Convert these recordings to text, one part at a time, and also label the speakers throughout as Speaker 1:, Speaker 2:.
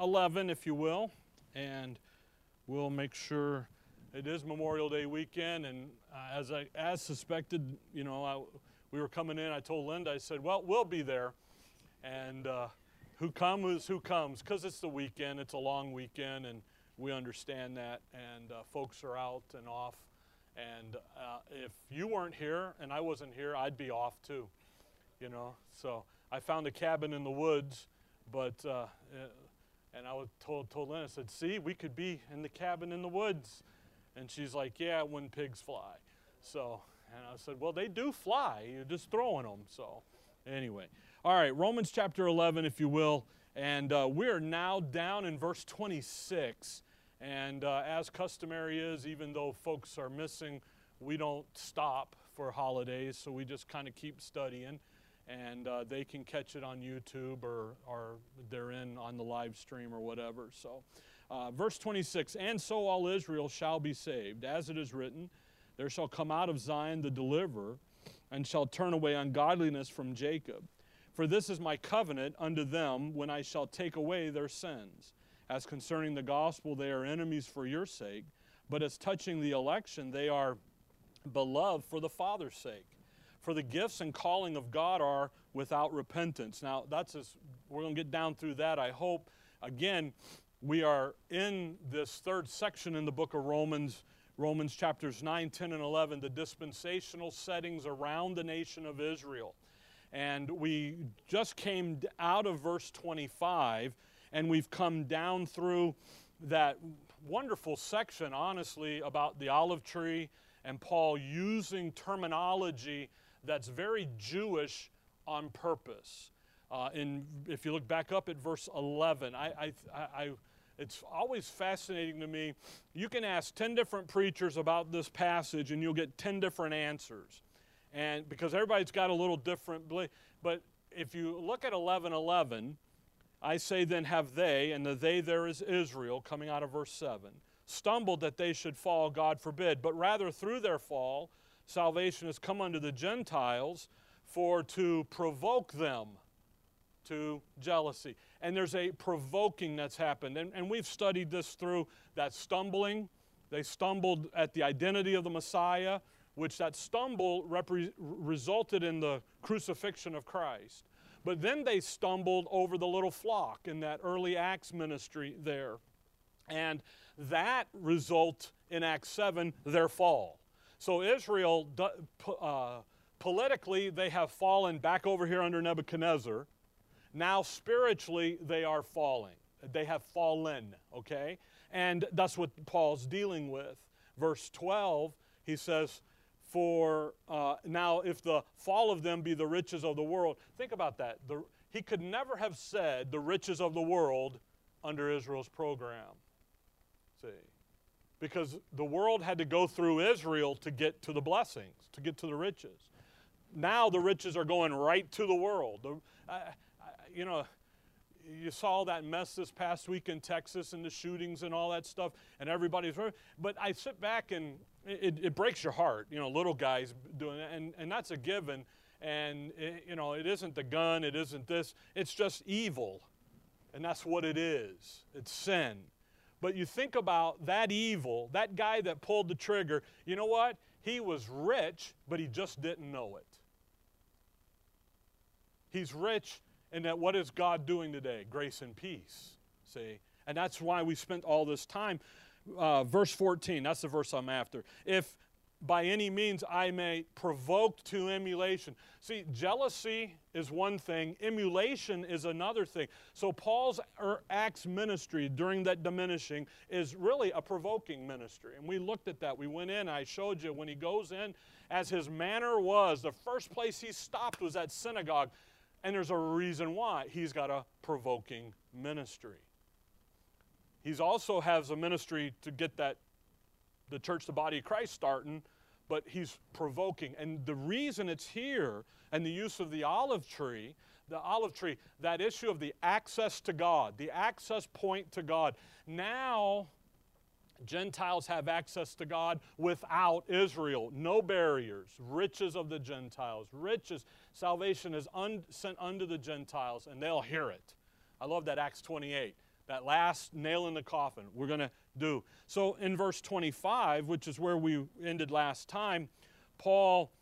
Speaker 1: 11, if you will, and we'll make sure it is Memorial Day weekend. And uh, as I as suspected, you know, I, we were coming in. I told Linda, I said, "Well, we'll be there." And uh, who comes, who comes, because it's the weekend. It's a long weekend, and we understand that. And uh, folks are out and off. And uh, if you weren't here and I wasn't here, I'd be off too. You know, so I found a cabin in the woods, but uh, and I was told told Lynn, I said, "See, we could be in the cabin in the woods," and she's like, "Yeah, when pigs fly." So, and I said, "Well, they do fly. You're just throwing them." So, anyway, all right, Romans chapter 11, if you will, and uh, we are now down in verse 26. And uh, as customary is, even though folks are missing, we don't stop for holidays, so we just kind of keep studying and uh, they can catch it on YouTube or, or they're in on the live stream or whatever. So, uh, verse 26 And so all Israel shall be saved, as it is written, There shall come out of Zion the deliverer, and shall turn away ungodliness from Jacob. For this is my covenant unto them when I shall take away their sins. As concerning the gospel, they are enemies for your sake, but as touching the election, they are beloved for the Father's sake. For the gifts and calling of God are without repentance. Now, that's as, we're going to get down through that, I hope. Again, we are in this third section in the book of Romans, Romans chapters 9, 10, and 11, the dispensational settings around the nation of Israel. And we just came out of verse 25, and we've come down through that wonderful section, honestly, about the olive tree and Paul using terminology that's very Jewish on purpose. Uh, in, if you look back up at verse 11, I, I, I, it's always fascinating to me. You can ask 10 different preachers about this passage and you'll get 10 different answers. And because everybody's got a little different, but if you look at 11:11, I say then have they, and the they there is Israel, coming out of verse 7, stumbled that they should fall, God forbid, but rather through their fall, salvation has come unto the Gentiles for to provoke them to jealousy. And there's a provoking that's happened. And, and we've studied this through that stumbling. They stumbled at the identity of the Messiah, which that stumble repre- resulted in the crucifixion of Christ. But then they stumbled over the little flock in that early Acts ministry there. And that result in Acts 7, their fall. So Israel, uh, politically, they have fallen back over here under Nebuchadnezzar. Now, spiritually, they are falling. They have fallen, okay? And that's what Paul's dealing with. Verse 12, he says, For uh, now, if the fall of them be the riches of the world, think about that. The, he could never have said the riches of the world under Israel's program. See? because the world had to go through Israel to get to the blessings, to get to the riches. Now the riches are going right to the world. The, you know, you saw that mess this past week in Texas and the shootings and all that stuff, and everybody's. But I sit back and it, it breaks your heart, you know, little guys doing it, and, and that's a given. And, it, you know, it isn't the gun, it isn't this, it's just evil. And that's what it is it's sin. But you think about that evil, that guy that pulled the trigger, you know what? He was rich, but he just didn't know it. He's rich, and that what is God doing today? Grace and peace. See? And that's why we spent all this time. Uh, verse 14, that's the verse I'm after. If by any means I may provoke to emulation. See, jealousy is one thing, emulation is another thing. So, Paul's er, Acts ministry during that diminishing is really a provoking ministry. And we looked at that. We went in, I showed you when he goes in, as his manner was, the first place he stopped was at synagogue. And there's a reason why. He's got a provoking ministry. He also has a ministry to get that the church, the body of Christ starting but he's provoking. And the reason it's here and the use of the olive tree, the olive tree, that issue of the access to God, the access point to God. Now, Gentiles have access to God without Israel. No barriers. Riches of the Gentiles. Riches. Salvation is un- sent unto the Gentiles, and they'll hear it. I love that Acts 28. that last nail in the coffin. We're going to do. So in verse 25, which is where we ended last time, Paul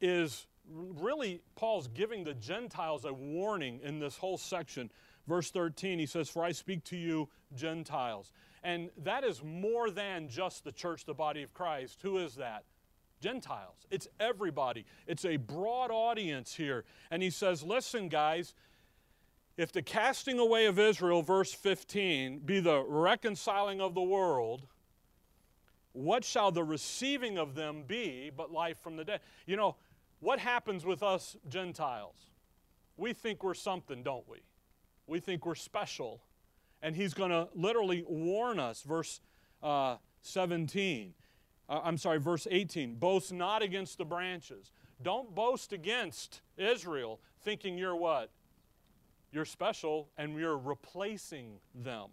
Speaker 1: is really, Paul's giving the Gentiles a warning in this whole section. Verse 13, he says, For I speak to you, Gentiles. And that is more than just the church, the body of Christ. Who is that? Gentiles. It's everybody. It's a broad audience here. And he says, Listen, guys, if the casting away of Israel, verse 15, be the reconciling of the world, what shall the receiving of them be but life from the dead? You know, what happens with us Gentiles? We think we're something, don't we? We think we're special. And he's going to literally warn us, verse uh, 17. Uh, I'm sorry, verse 18. Boast not against the branches. Don't boast against Israel, thinking you're what? You're special and you're replacing them.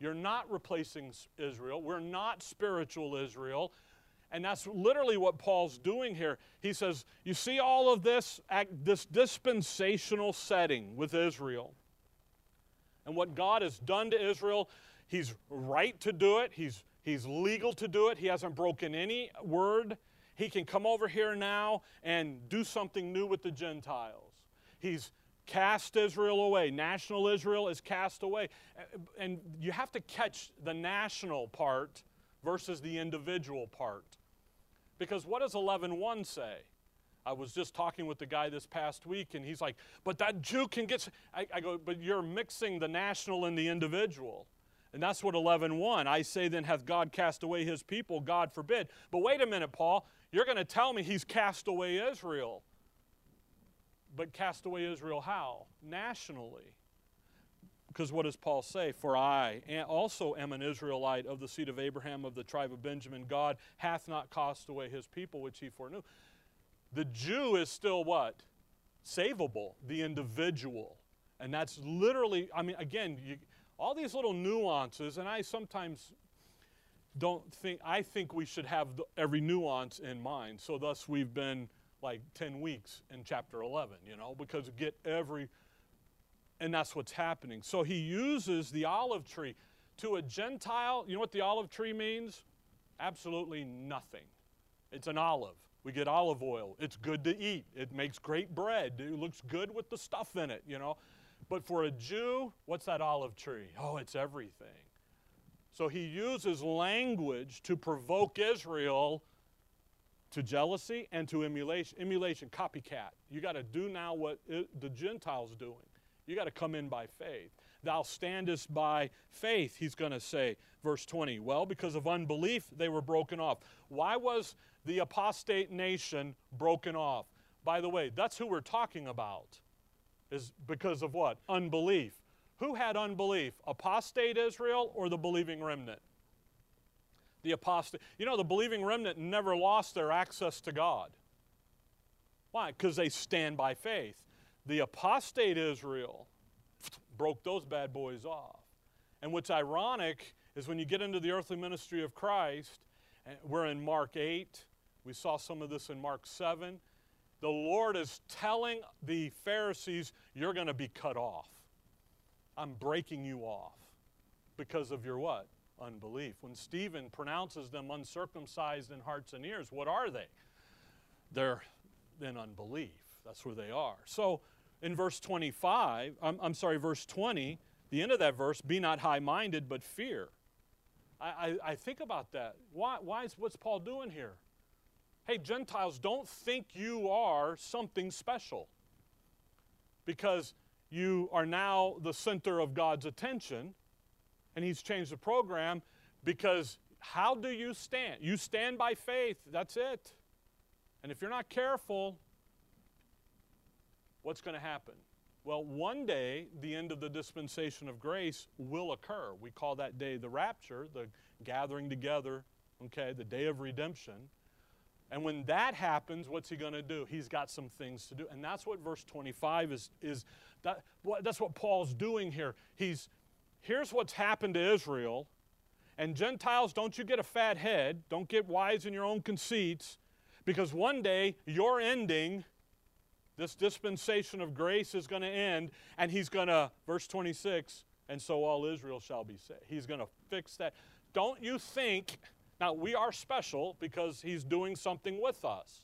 Speaker 1: You're not replacing Israel. We're not spiritual Israel. And that's literally what Paul's doing here. He says, You see all of this, this dispensational setting with Israel and what God has done to Israel. He's right to do it, he's, he's legal to do it. He hasn't broken any word. He can come over here now and do something new with the Gentiles. He's cast Israel away. National Israel is cast away. Uh, and you have to catch the national part versus the individual part. Because what does 11.1 say? I was just talking with the guy this past week, and he's like, but that Jew can get. I, I go, but you're mixing the national and the individual. And that's what 11.1. I say then, hath God cast away his people? God forbid. But wait a minute, Paul. You're going to tell me he's cast away Israel. But cast away Israel how? Nationally. Because what does Paul say? For I also am an Israelite of the seed of Abraham of the tribe of Benjamin. God hath not cast away his people, which he foreknew. The Jew is still what? Savable, the individual. And that's literally, I mean, again, you, all these little nuances, and I sometimes don't think, I think we should have the, every nuance in mind. So, thus, we've been like 10 weeks in chapter 11, you know, because get every, and that's what's happening. So, he uses the olive tree. To a Gentile, you know what the olive tree means? Absolutely nothing. It's an olive. We get olive oil. It's good to eat. It makes great bread. It looks good with the stuff in it, you know. But for a Jew, what's that olive tree? Oh, it's everything. So he uses language to provoke Israel to jealousy and to emulation. Emulation, copycat. You got to do now what the Gentiles doing. You got to come in by faith. Thou standest by faith, he's going to say, verse 20. Well, because of unbelief, they were broken off. Why was the apostate nation broken off. By the way, that's who we're talking about. Is because of what? Unbelief. Who had unbelief? Apostate Israel or the believing remnant? The apostate. You know, the believing remnant never lost their access to God. Why? Because they stand by faith. The apostate Israel broke those bad boys off. And what's ironic is when you get into the earthly ministry of Christ, we're in Mark 8, we saw some of this in Mark 7. The Lord is telling the Pharisees, You're going to be cut off. I'm breaking you off because of your what? Unbelief. When Stephen pronounces them uncircumcised in hearts and ears, what are they? They're in unbelief. That's where they are. So in verse 25, I'm, I'm sorry, verse 20, the end of that verse, be not high minded, but fear. I, I, I, think about that. Why, why is, what's Paul doing here? hey, Gentiles, don't think you are something special because you are now the center of God's attention. And He's changed the program because how do you stand? You stand by faith, that's it. And if you're not careful, what's going to happen? Well, one day, the end of the dispensation of grace will occur. We call that day the rapture, the gathering together, okay, the day of redemption. And when that happens, what's he going to do? He's got some things to do. And that's what verse 25 is, is that, that's what Paul's doing here. He's, here's what's happened to Israel. And Gentiles, don't you get a fat head. Don't get wise in your own conceits. Because one day, your ending, this dispensation of grace is going to end. And he's going to, verse 26, and so all Israel shall be saved. He's going to fix that. Don't you think, now we are special because He's doing something with us.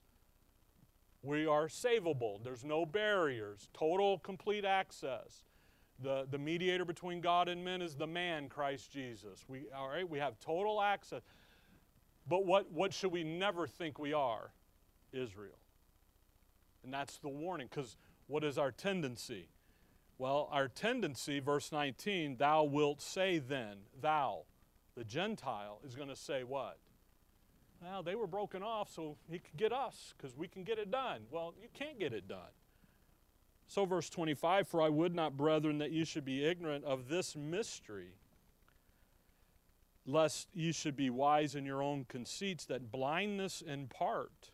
Speaker 1: We are savable, there's no barriers, total, complete access. The, the mediator between God and men is the man, Christ Jesus. We, all right, we have total access. But what, what should we never think we are? Israel. And that's the warning, because what is our tendency? Well, our tendency, verse 19, thou wilt say then, thou, the Gentile, is going to say what? Well, they were broken off so he could get us because we can get it done. Well, you can't get it done. So, verse 25, for I would not, brethren, that you should be ignorant of this mystery, lest you should be wise in your own conceits, that blindness in part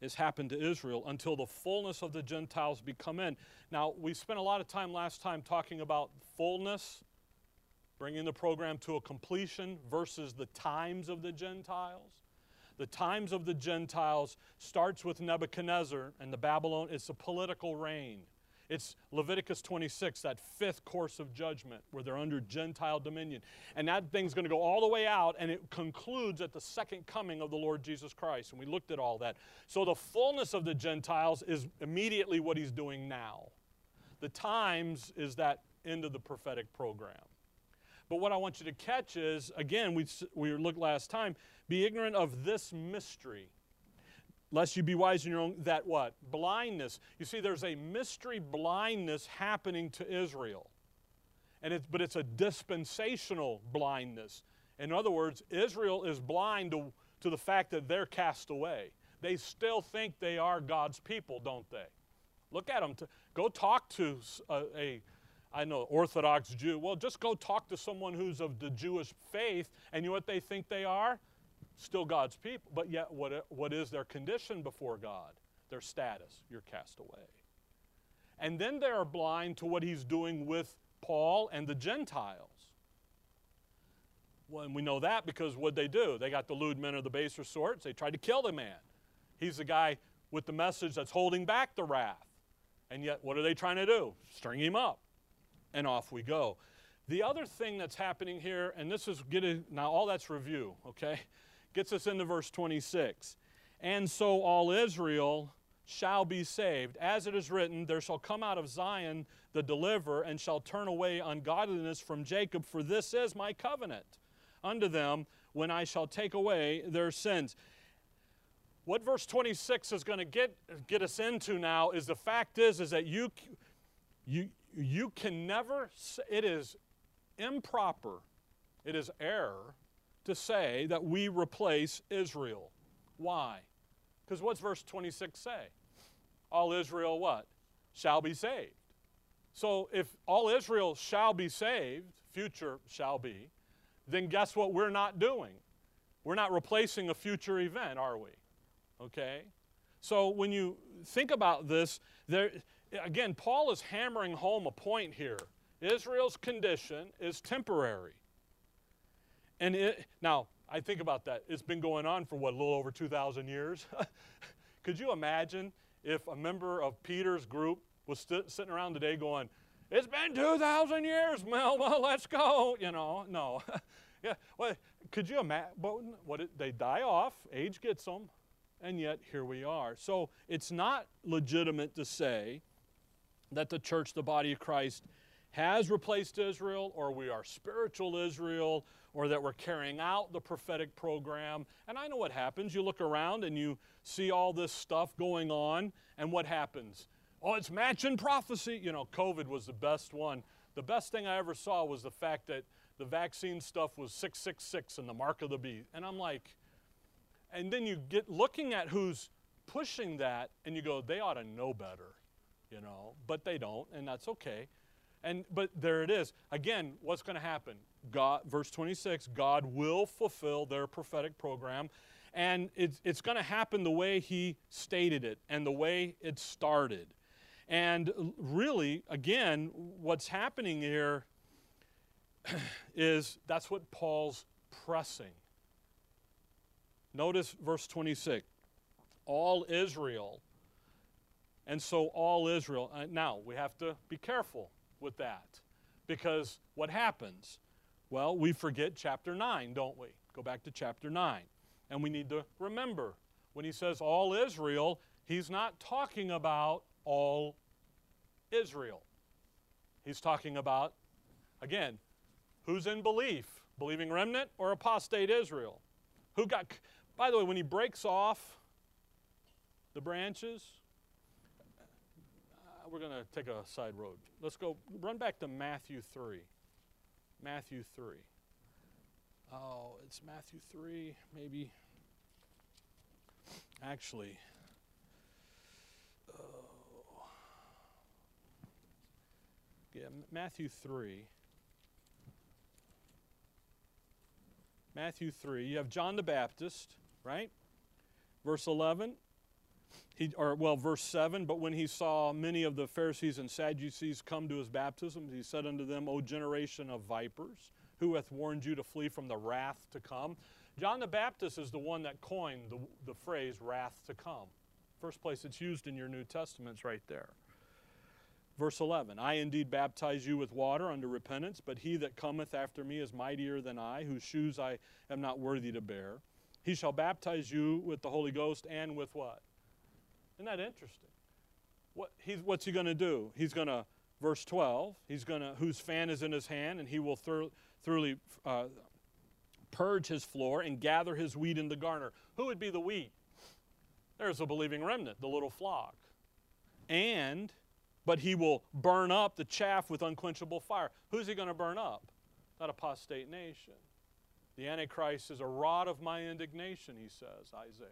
Speaker 1: has happened to Israel until the fullness of the Gentiles be come in. Now, we spent a lot of time last time talking about fullness, bringing the program to a completion versus the times of the Gentiles. The times of the Gentiles starts with Nebuchadnezzar and the Babylon. It's a political reign. It's Leviticus 26, that fifth course of judgment where they're under Gentile dominion. And that thing's going to go all the way out and it concludes at the second coming of the Lord Jesus Christ. And we looked at all that. So the fullness of the Gentiles is immediately what he's doing now. The times is that end of the prophetic program. But what I want you to catch is, again, we, we looked last time, be ignorant of this mystery lest you be wise in your own that what? Blindness. You see there's a mystery blindness happening to israel. And it's but it's a dispensational blindness. In other words israel is blind to, to the fact that they're cast away. They still think they are god's people don't they? Look at them go talk to a, a I know Orthodox Jew. Well, just go talk to someone who's of the Jewish faith, and you know what they think they are? Still God's people, but yet what, what is their condition before God? Their status. You're cast away. And then they are blind to what he's doing with Paul and the Gentiles. Well, and we know that because what they do? They got the lewd men of the baser sorts. They tried to kill the man. He's the guy with the message that's holding back the wrath. And yet, what are they trying to do? String him up. And off we go. The other thing that's happening here, and this is getting, now all that's review, okay? Gets us into verse 26. And so all Israel shall be saved. As it is written, there shall come out of Zion the deliverer, and shall turn away ungodliness from Jacob, for this is my covenant unto them when I shall take away their sins. What verse 26 is going to get, get us into now is the fact is, is that you, you, you can never, it is improper, it is error to say that we replace Israel. Why? Because what's verse 26 say? All Israel what? Shall be saved. So if all Israel shall be saved, future shall be, then guess what we're not doing? We're not replacing a future event, are we? Okay? So when you think about this, there again, Paul is hammering home a point here. Israel's condition is temporary. And it, now, I think about that. It's been going on for what, a little over 2,000 years? Could you imagine if a member of Peter's group was sitting around today going, It's been 2,000 years, well, well, let's go, you know? No. yeah, well, could you imagine? What they die off, age gets them, and yet here we are. So it's not legitimate to say that the church, the body of Christ, has replaced Israel, or we are spiritual Israel, or that we're carrying out the prophetic program. And I know what happens. You look around and you see all this stuff going on, and what happens? Oh, it's matching prophecy. You know, COVID was the best one. The best thing I ever saw was the fact that the vaccine stuff was 666 and the mark of the beast. And I'm like, and then you get looking at who's pushing that, and you go, they ought to know better, you know, but they don't, and that's okay. And but there it is. Again, what's going to happen? God, verse 26, God will fulfill their prophetic program. And it's, it's going to happen the way he stated it and the way it started. And really, again, what's happening here is that's what Paul's pressing. Notice verse 26 all Israel. And so all Israel. Uh, now, we have to be careful with that Because what happens? Well, we forget chapter 9, don't we? Go back to chapter 9. And we need to remember when he says all Israel, he's not talking about all Israel. He's talking about, again, who's in belief? Believing remnant or apostate Israel? Who got, by the way, when he breaks off the branches, uh, we're going to take a side road. Let's go, run back to Matthew 3. Matthew 3. Oh, it's Matthew 3, maybe. Actually, oh. yeah, Matthew 3. Matthew 3. You have John the Baptist, right? Verse 11. He, or well, verse 7, but when he saw many of the Pharisees and Sadducees come to his baptism, he said unto them, O generation of vipers, who hath warned you to flee from the wrath to come? John the Baptist is the one that coined the, the phrase wrath to come. First place it's used in your New Testament's right there. Verse 11 I indeed baptize you with water unto repentance, but he that cometh after me is mightier than I, whose shoes I am not worthy to bear. He shall baptize you with the Holy Ghost and with what? Isn't that interesting? What, what's he going to do? He's going to, verse 12, he's going to, whose fan is in his hand, and he will thoroughly uh, purge his floor and gather his wheat in the garner. Who would be the wheat? There's a believing remnant, the little flock. And, but he will burn up the chaff with unquenchable fire. Who's he going to burn up? That apostate nation. The Antichrist is a rod of my indignation, he says, Isaiah.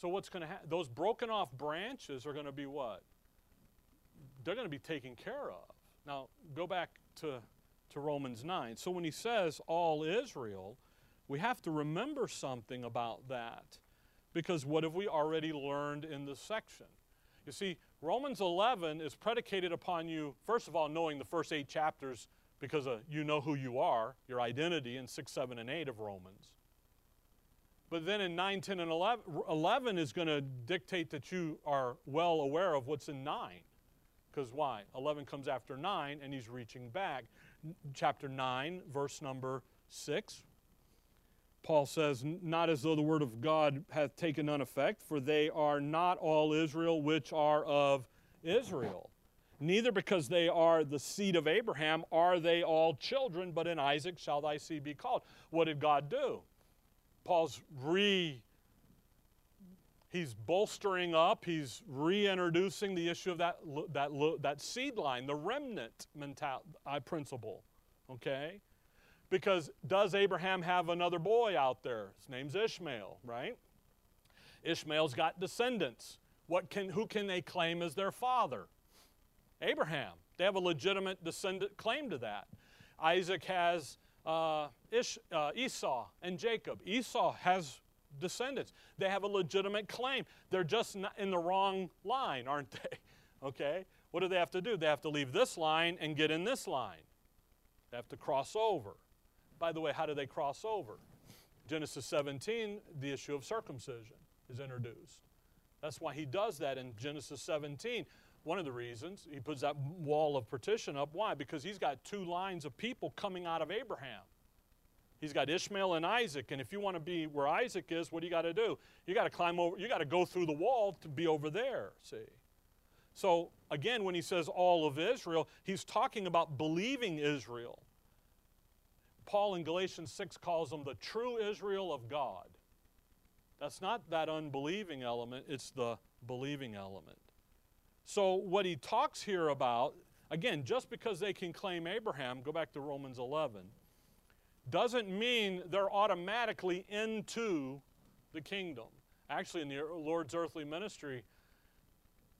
Speaker 1: So what's going to happen? Those broken off branches are going to be what? They're going to be taken care of. Now, go back to, to Romans 9. So when he says all Israel, we have to remember something about that. Because what have we already learned in this section? You see, Romans 11 is predicated upon you, first of all, knowing the first eight chapters because uh, you know who you are, your identity in 6, 7, and 8 of Romans. But then in 9, 10, and 11, 11 is going to dictate that you are well aware of what's in 9. Because why? 11 comes after 9, and he's reaching back. Chapter 9, verse number 6. Paul says, Not as though the word of God hath taken none effect, for they are not all Israel which are of Israel. Neither because they are the seed of Abraham are they all children, but in Isaac shall thy seed be called. What did God do? Paul's re he's bolstering up, he's reintroducing the issue of that, that, that seed line, the remnant mental, uh, principle. Okay? Because does Abraham have another boy out there? His name's Ishmael, right? Ishmael's got descendants. What can, who can they claim as their father? Abraham. They have a legitimate descendant claim to that. Isaac has uh, Ish, uh, Esau and Jacob. Esau has descendants. They have a legitimate claim. They're just in the wrong line, aren't they? Okay? What do they have to do? They have to leave this line and get in this line. They have to cross over. By the way, how do they cross over? Genesis 17, the issue of circumcision is introduced. That's why he does that in Genesis 17. One of the reasons he puts that wall of partition up. Why? Because he's got two lines of people coming out of Abraham. He's got Ishmael and Isaac. And if you want to be where Isaac is, what do you got to do? You got to climb over, you got to go through the wall to be over there, see? So again, when he says all of Israel, he's talking about believing Israel. Paul in Galatians 6 calls them the true Israel of God. That's not that unbelieving element, it's the believing element. So, what he talks here about, again, just because they can claim Abraham, go back to Romans 11, doesn't mean they're automatically into the kingdom. Actually, in the Lord's earthly ministry,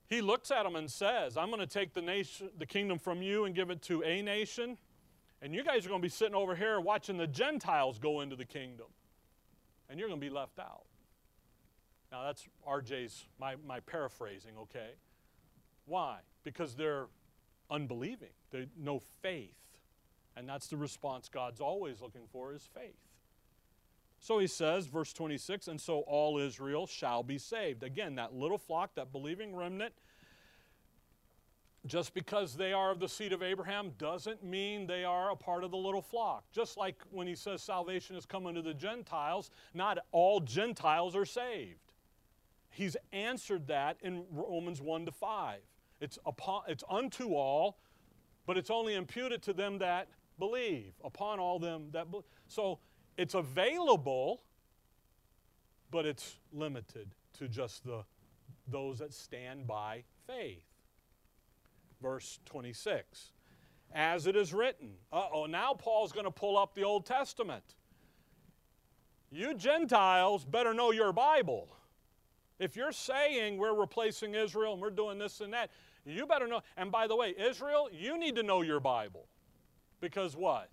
Speaker 1: he looks at them and says, I'm going to take the, nation, the kingdom from you and give it to a nation, and you guys are going to be sitting over here watching the Gentiles go into the kingdom, and you're going to be left out. Now, that's RJ's, my, my paraphrasing, okay? Why? Because they're unbelieving. They no faith. And that's the response God's always looking for is faith. So he says, verse 26, and so all Israel shall be saved. Again, that little flock, that believing remnant, just because they are of the seed of Abraham doesn't mean they are a part of the little flock. Just like when he says salvation is coming to the Gentiles, not all Gentiles are saved. He's answered that in Romans 1 to 5. It's, upon, it's unto all, but it's only imputed to them that believe, upon all them that believe. So it's available, but it's limited to just the, those that stand by faith verse 26. As it is written. Uh oh, now Paul's going to pull up the Old Testament. You Gentiles better know your Bible. If you're saying we're replacing Israel and we're doing this and that, you better know. And by the way, Israel, you need to know your Bible. Because what?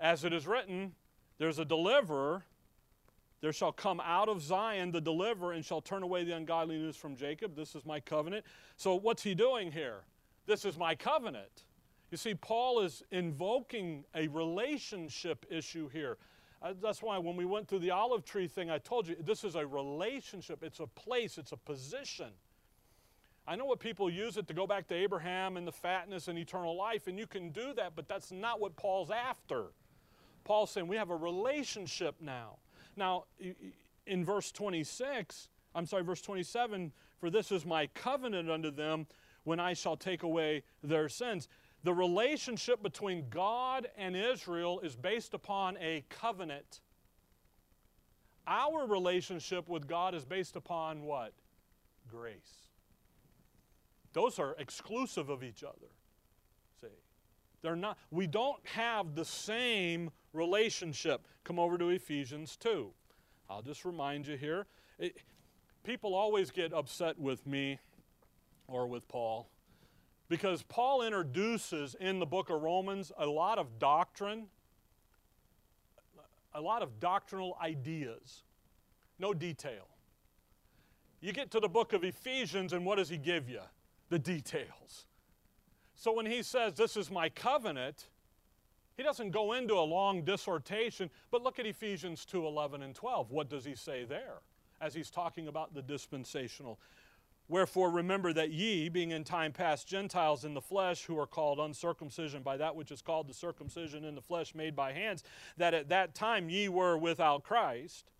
Speaker 1: As it is written, there's a deliverer. There shall come out of Zion the deliverer and shall turn away the ungodliness from Jacob. This is my covenant. So, what's he doing here? This is my covenant. You see, Paul is invoking a relationship issue here. Uh, that's why when we went through the olive tree thing, I told you this is a relationship, it's a place, it's a position. I know what people use it to go back to Abraham and the fatness and eternal life, and you can do that, but that's not what Paul's after. Paul's saying we have a relationship now. Now, in verse 26, I'm sorry, verse 27, for this is my covenant unto them when I shall take away their sins. The relationship between God and Israel is based upon a covenant. Our relationship with God is based upon what? Grace. Those are exclusive of each other. See? They're not we don't have the same relationship. Come over to Ephesians 2. I'll just remind you here. It, people always get upset with me or with Paul. Because Paul introduces in the book of Romans a lot of doctrine, a lot of doctrinal ideas, no detail. You get to the book of Ephesians, and what does he give you? The details. So when he says, This is my covenant, he doesn't go into a long dissertation, but look at Ephesians 2 11 and 12. What does he say there as he's talking about the dispensational Wherefore remember that ye, being in time past Gentiles in the flesh, who are called uncircumcision by that which is called the circumcision in the flesh made by hands, that at that time ye were without Christ,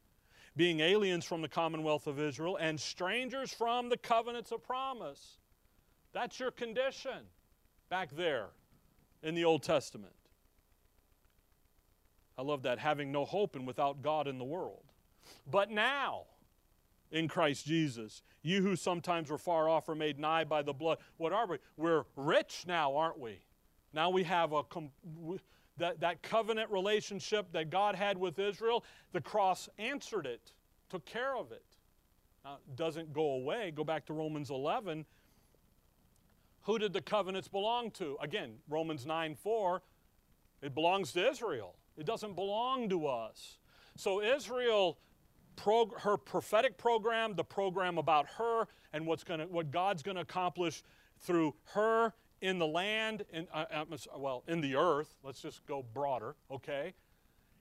Speaker 1: being aliens from the commonwealth of Israel, and strangers from the covenants of promise. That's your condition back there in the Old Testament. I love that, having no hope and without God in the world. But now, in Christ Jesus. You who sometimes were far off are made nigh by the blood. What are we? We're rich now, aren't we? Now we have a that, that covenant relationship that God had with Israel. The cross answered it, took care of it. Now, it doesn't go away. Go back to Romans 11. Who did the covenants belong to? Again, Romans 9 4. It belongs to Israel. It doesn't belong to us. So Israel her prophetic program, the program about her and what's gonna, what God's going to accomplish through her in the land, in, uh, well, in the earth, let's just go broader, okay,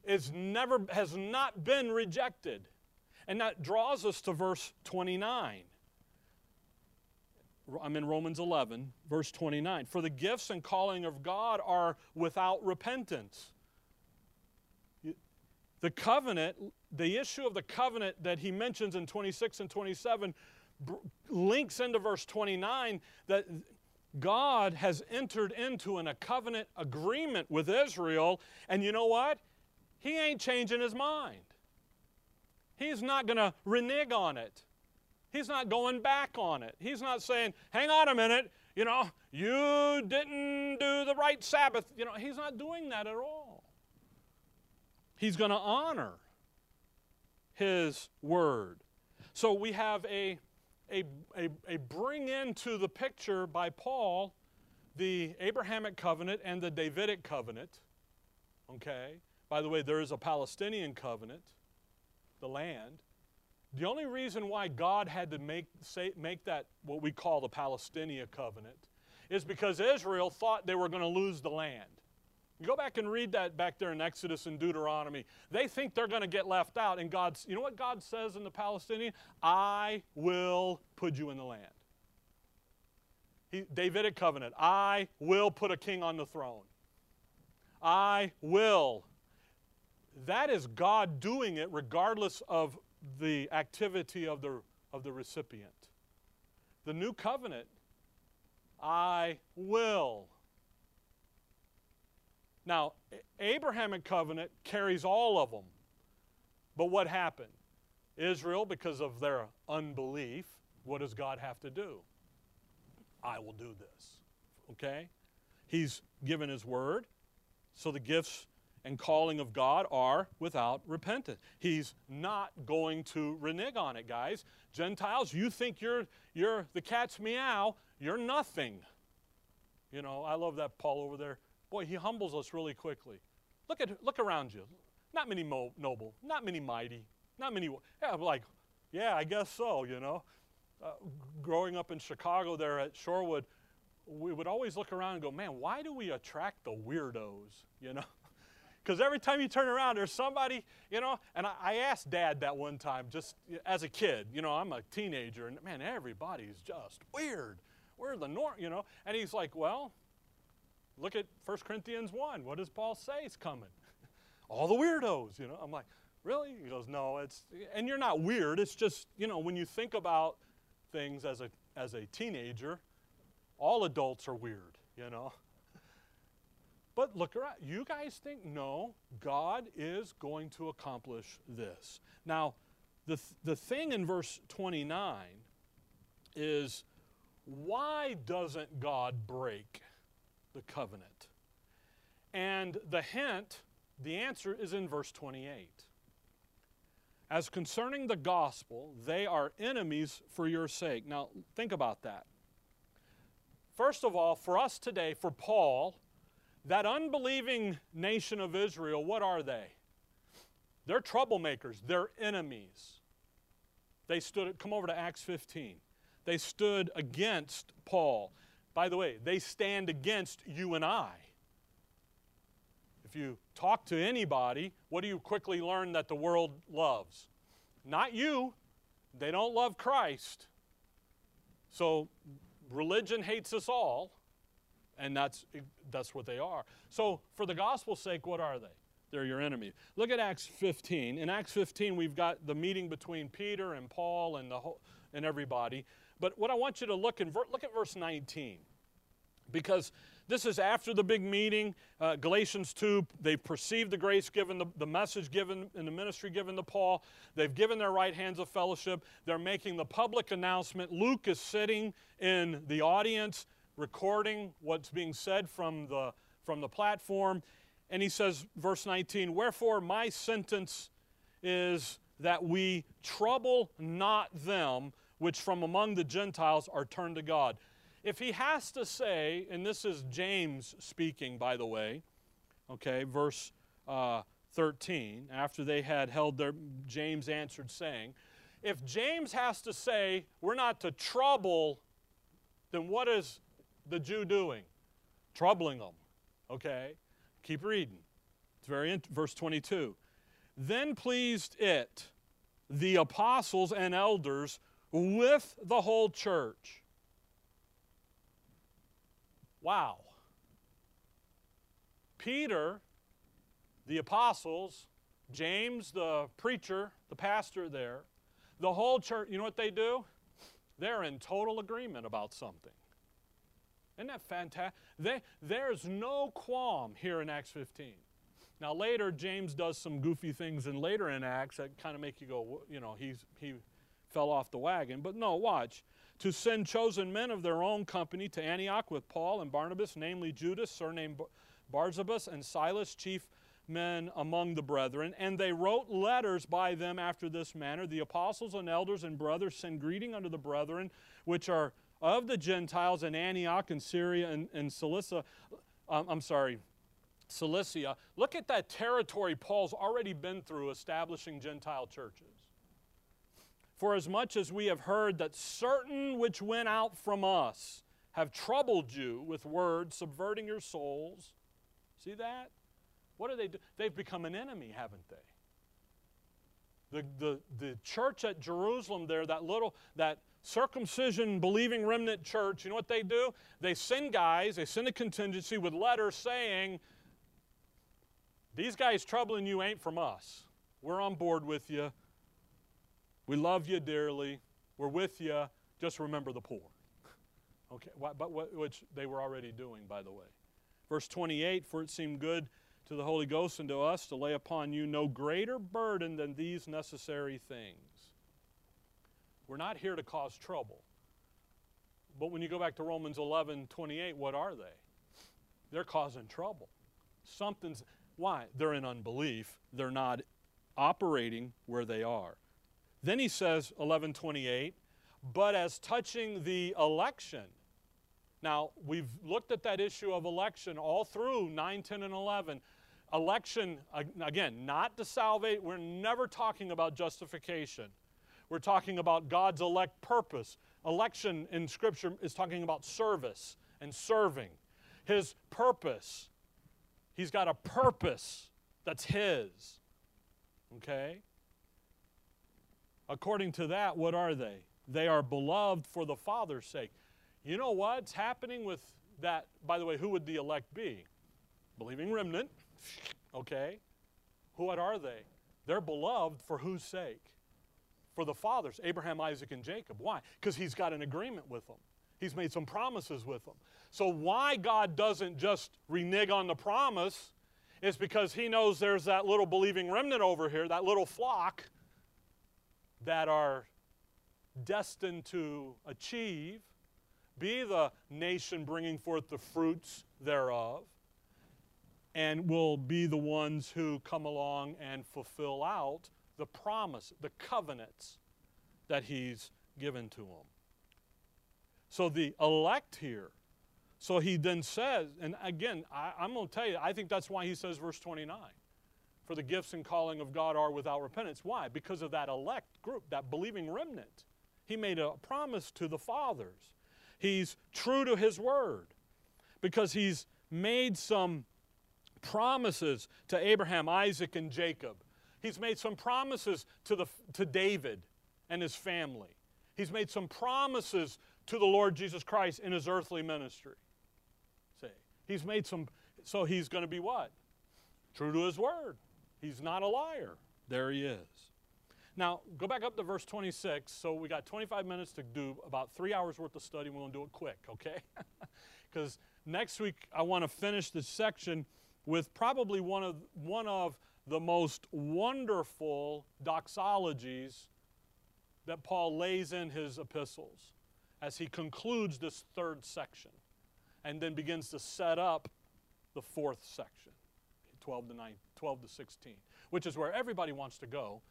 Speaker 1: is never, has not been rejected. And that draws us to verse 29. I'm in Romans 11, verse 29. For the gifts and calling of God are without repentance. The covenant, the issue of the covenant that he mentions in 26 and 27 links into verse 29 that God has entered into an, a covenant agreement with Israel, and you know what? He ain't changing his mind. He's not going to renege on it. He's not going back on it. He's not saying, hang on a minute, you know, you didn't do the right Sabbath. You know, he's not doing that at all. He's going to honor his word. So we have a, a, a, a, bring into the picture by Paul the Abrahamic covenant and the Davidic covenant. Okay? By the way, there is a Palestinian covenant, the land. The only reason why God had to make, say, make that what we call the Palestinian covenant is because Israel thought they were going to lose the land. You go back and read that back there in Exodus and Deuteronomy. They think they're going to get left out, and God's, you know what God says in the Palestinian? I will put you in the land. He, Davidic covenant. I will put a king on the throne. I will. That is God doing it regardless of the activity of the, of the recipient. The new covenant, I will. Now, Abrahamic covenant carries all of them. But what happened? Israel, because of their unbelief, what does God have to do? I will do this. Okay? He's given His word, so the gifts and calling of God are without repentance. He's not going to renege on it, guys. Gentiles, you think you're you're the cat's meow, you're nothing. You know, I love that Paul over there. Boy, he humbles us really quickly. Look at look around you. Not many mo- noble, not many mighty, not many. Yeah, like, yeah, I guess so. You know, uh, growing up in Chicago there at Shorewood, we would always look around and go, man, why do we attract the weirdos? You know. Because every time you turn around, there's somebody, you know. And I, I, asked Dad that one time, just as a kid. You know, I'm a teenager, and man, everybody's just weird. We're the norm, you know. And he's like, well, look at 1 Corinthians 1. What does Paul say is coming? All the weirdos, you know. I'm like, really? He goes, no, it's, and you're not weird. It's just, you know, when you think about things as a, as a teenager, all adults are weird, you know. But look around. You guys think, no, God is going to accomplish this. Now, the, th- the thing in verse 29 is why doesn't God break the covenant? And the hint, the answer is in verse 28. As concerning the gospel, they are enemies for your sake. Now, think about that. First of all, for us today, for Paul, that unbelieving nation of Israel, what are they? They're troublemakers, they're enemies. They stood, come over to Acts 15. They stood against Paul. By the way, they stand against you and I. If you talk to anybody, what do you quickly learn that the world loves? Not you. They don't love Christ. So religion hates us all. And that's, that's what they are. So, for the gospel's sake, what are they? They're your enemy. Look at Acts 15. In Acts 15, we've got the meeting between Peter and Paul and, the whole, and everybody. But what I want you to look in, look at verse 19. Because this is after the big meeting, uh, Galatians 2. They've perceived the grace given, the, the message given, and the ministry given to Paul. They've given their right hands of fellowship. They're making the public announcement. Luke is sitting in the audience recording what's being said from the, from the platform. And he says, verse 19, Wherefore my sentence is that we trouble not them which from among the Gentiles are turned to God. If he has to say, and this is James speaking, by the way, okay, verse uh, 13, after they had held their, James answered, saying, If James has to say, we're not to trouble, then what is the Jew doing? Troubling them. Okay? Keep reading. It's very in, verse 22. Then pleased it the apostles and elders with the whole church. Wow. Peter, the apostles, James, the preacher, the pastor there, the whole church, you know what they do? They're in total agreement about something. Isn't that fantastic? They, there's no qualm here in Acts 15. Now, later, James does some goofy things and later in Acts that kind of make you go, you know, he's, he fell off the wagon. But no, watch. To send chosen men of their own company to Antioch with Paul and Barnabas, namely Judas, surnamed Barsabas, and Silas, chief men among the brethren. And they wrote letters by them after this manner The apostles and elders and brothers send greeting unto the brethren which are of the Gentiles in Antioch and Syria and, and Cilicia, um, I'm sorry, Cilicia, look at that territory Paul's already been through establishing Gentile churches. For as much as we have heard that certain which went out from us have troubled you with words, subverting your souls. See that? What do they do? They've become an enemy, haven't they? The, the, the church at Jerusalem there, that little, that circumcision believing remnant church, you know what they do? They send guys, they send a contingency with letters saying, These guys troubling you ain't from us. We're on board with you. We love you dearly. We're with you. Just remember the poor. Okay, but which they were already doing, by the way. Verse 28 For it seemed good to the Holy Ghost and to us to lay upon you no greater burden than these necessary things. We're not here to cause trouble. But when you go back to Romans 11 28, what are they? They're causing trouble. Something's, why? They're in unbelief. They're not operating where they are. Then he says, 1128, but as touching the election. Now, we've looked at that issue of election all through 9, 10, and 11. Election, again, not to salvate, we're never talking about justification. We're talking about God's elect purpose. Election in Scripture is talking about service and serving. His purpose. He's got a purpose that's His. Okay? According to that, what are they? They are beloved for the Father's sake. You know what's happening with that? By the way, who would the elect be? Believing remnant. Okay? What are they? They're beloved for whose sake? For the fathers, Abraham, Isaac, and Jacob. Why? Because he's got an agreement with them. He's made some promises with them. So, why God doesn't just renege on the promise is because he knows there's that little believing remnant over here, that little flock that are destined to achieve, be the nation bringing forth the fruits thereof, and will be the ones who come along and fulfill out the promise, the covenants that he's given to them. So the elect here, so he then says, and again, I, am going to tell you, I think that's why he says, verse 29 for the gifts and calling of God are without repentance. Why? Because of that elect group, that believing remnant. He made a promise to the fathers. He's true to his word because he's made some promises to Abraham, Isaac, and Jacob. He's made some promises to, the, to David and his family. He's made some promises to the Lord Jesus Christ in his earthly ministry. See, he's made some, so he's going to be what? True to his word. He's not a liar. There he is. Now, go back up to verse 26. So we got 25 minutes to do about three hours worth of study. We're going to do it quick, okay? Because next week I want to finish this section with probably one of, one of the most wonderful doxologies that Paul lays in his epistles as he concludes this third section and then begins to set up the fourth section, 12 to 9, 12 to 16, which is where everybody wants to go.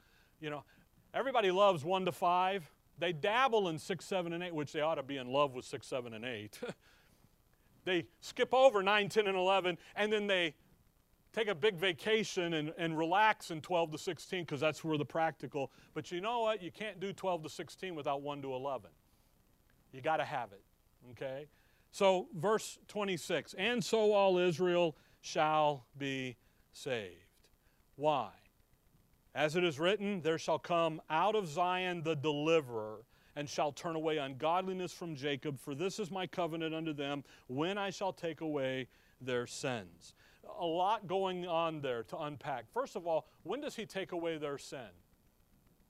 Speaker 1: You know, everybody loves 1 to 5. They dabble in 6, 7, and 8, which they ought to be in love with 6, 7, and 8. they skip over 9, 10, and 11, and then they take a big vacation and, and relax in 12 to 16 because that's where the practical. But you know what? You can't do 12 to 16 without 1 to 11. You got to have it. Okay? So, verse 26 And so all Israel shall be saved. Why? As it is written, there shall come out of Zion the deliverer, and shall turn away ungodliness from Jacob, for this is my covenant unto them, when I shall take away their sins. A lot going on there to unpack. First of all, when does he take away their sin?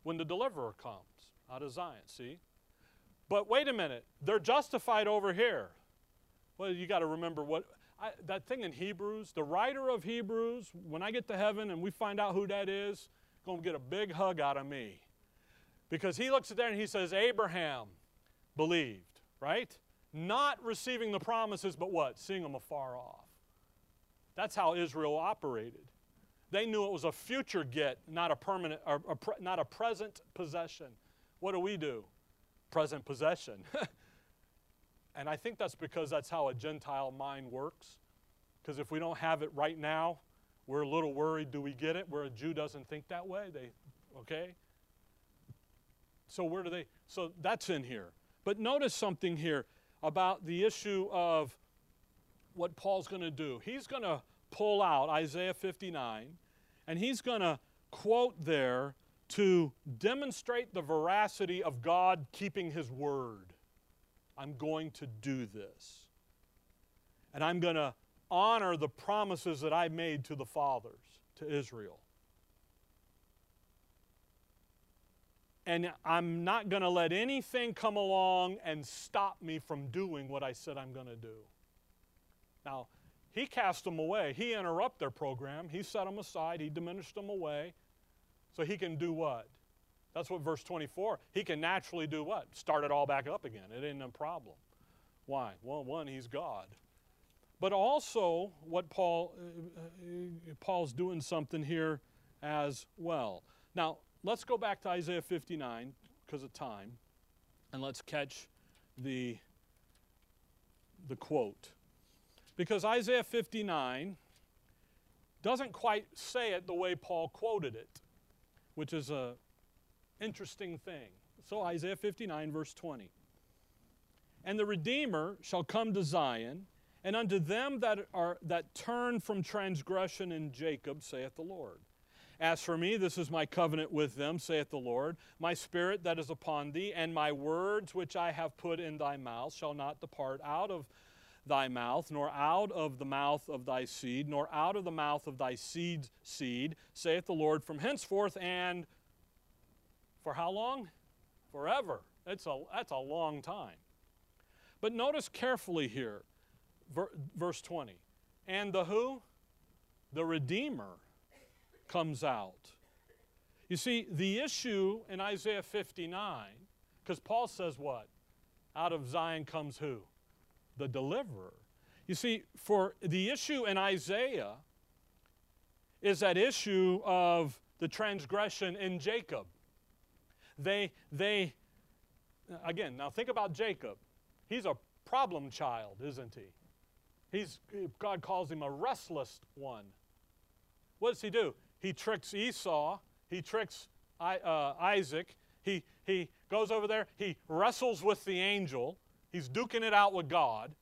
Speaker 1: When the deliverer comes out of Zion, see? But wait a minute, they're justified over here. Well, you got to remember what I, that thing in Hebrews, the writer of Hebrews, when I get to heaven and we find out who that is, going to get a big hug out of me. Because he looks at there and he says, Abraham believed, right? Not receiving the promises, but what? Seeing them afar off. That's how Israel operated. They knew it was a future get, not a permanent, or a, not a present possession. What do we do? Present possession. And I think that's because that's how a Gentile mind works. Because if we don't have it right now, we're a little worried do we get it? Where a Jew doesn't think that way. They, okay? So where do they? So that's in here. But notice something here about the issue of what Paul's going to do. He's going to pull out Isaiah 59 and he's going to quote there to demonstrate the veracity of God keeping His word. I'm going to do this. And I'm going to honor the promises that I made to the fathers, to Israel. And I'm not going to let anything come along and stop me from doing what I said I'm going to do. Now, he cast them away. He interrupted their program. He set them aside. He diminished them away. So he can do what? That's what verse 24. He can naturally do what? Start it all back up again. It ain't a problem. Why? Well, one, he's God. But also, what Paul uh, uh, Paul's doing something here as well. Now, let's go back to Isaiah 59 because of time, and let's catch the the quote. Because Isaiah 59 doesn't quite say it the way Paul quoted it, which is a interesting thing. So Isaiah 59 verse 20. And the redeemer shall come to Zion, and unto them that are that turn from transgression in Jacob saith the Lord. As for me, this is my covenant with them, saith the Lord. My spirit that is upon thee, and my words which I have put in thy mouth shall not depart out of thy mouth, nor out of the mouth of thy seed, nor out of the mouth of thy seed's seed, saith the Lord, from henceforth and for how long? Forever. That's a, that's a long time. But notice carefully here, ver, verse 20. And the who? The Redeemer comes out. You see, the issue in Isaiah 59, because Paul says what? Out of Zion comes who? The deliverer. You see, for the issue in Isaiah is that issue of the transgression in Jacob. They, they, again, now think about Jacob. He's a problem child, isn't he? He's, God calls him a restless one. What does he do? He tricks Esau, he tricks uh, Isaac, he, he goes over there, he wrestles with the angel, He's duking it out with God.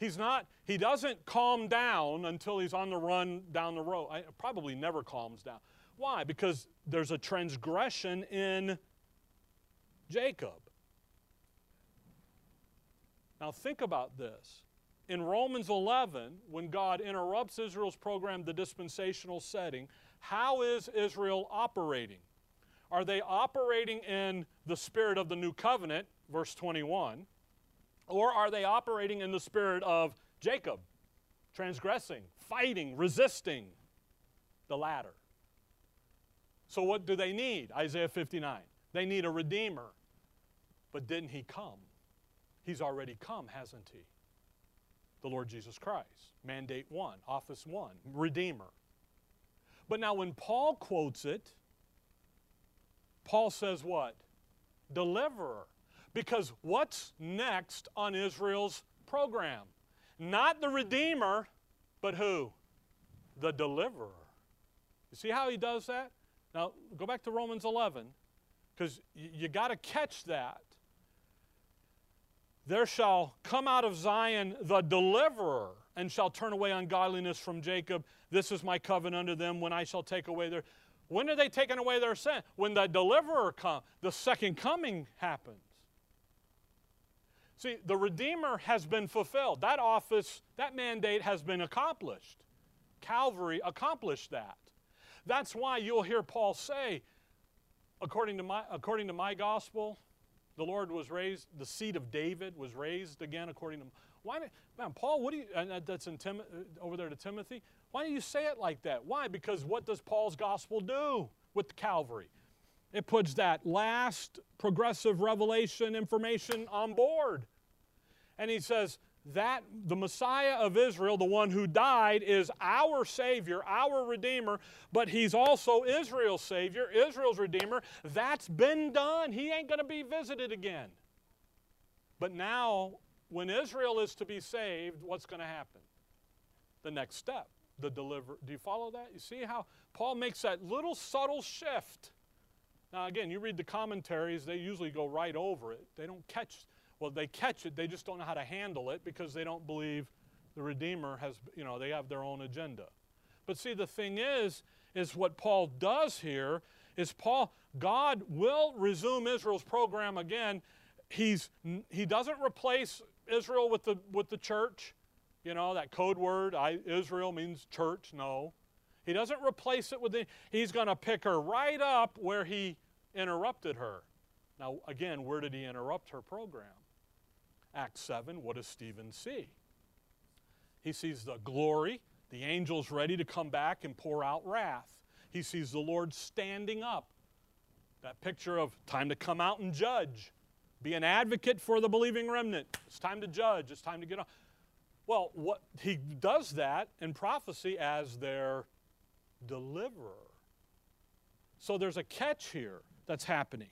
Speaker 1: He's not, he doesn't calm down until he's on the run down the road. I, probably never calms down. Why? Because there's a transgression in Jacob. Now think about this. In Romans 11, when God interrupts Israel's program, the dispensational setting, how is Israel operating? Are they operating in the spirit of the new covenant, verse 21? Or are they operating in the spirit of Jacob, transgressing, fighting, resisting? The latter. So, what do they need? Isaiah 59. They need a redeemer. But didn't he come? He's already come, hasn't he? The Lord Jesus Christ. Mandate one, office one, redeemer. But now, when Paul quotes it, Paul says what? Deliverer. Because what's next on Israel's program? Not the Redeemer, but who? The Deliverer. You see how he does that? Now, go back to Romans 11, because you, got to catch that. There shall come out of Zion the deliverer, and shall turn away ungodliness from Jacob. This is my covenant unto them when I shall take away their. When are they taking away their sin? When the deliverer comes, the second coming happens. See, the Redeemer has been fulfilled. That office, that mandate has been accomplished. Calvary accomplished that. That's why you'll hear Paul say, according to my, according to my gospel, the Lord was raised, the seed of David was raised again according to. Why, man, Paul, what do you, and that's in Tim, uh, over there to Timothy, why do you say it like that? Why? Because what does Paul's gospel do with Calvary? It puts that last progressive revelation information on board. And he says, that the Messiah of Israel, the one who died, is our Savior, our Redeemer, but He's also Israel's Savior, Israel's Redeemer. That's been done. He ain't going to be visited again. But now, when Israel is to be saved, what's going to happen? The next step, the deliver. Do you follow that? You see how Paul makes that little subtle shift now, again, you read the commentaries, they usually go right over it. They don't catch, well, they catch it, they just don't know how to handle it because they don't believe the Redeemer has, you know, they have their own agenda. But see, the thing is, is what Paul does here is Paul, God will resume Israel's program again. He's, he doesn't replace Israel with the, with the church. You know, that code word, I, Israel means church. No. He doesn't replace it with the, he's going to pick her right up where he interrupted her. Now, again, where did he interrupt her program? Acts 7, what does Stephen see? He sees the glory, the angels ready to come back and pour out wrath. He sees the Lord standing up. That picture of time to come out and judge, be an advocate for the believing remnant. It's time to judge, it's time to get on. Well, what he does that in prophecy as their deliverer. So there's a catch here that's happening.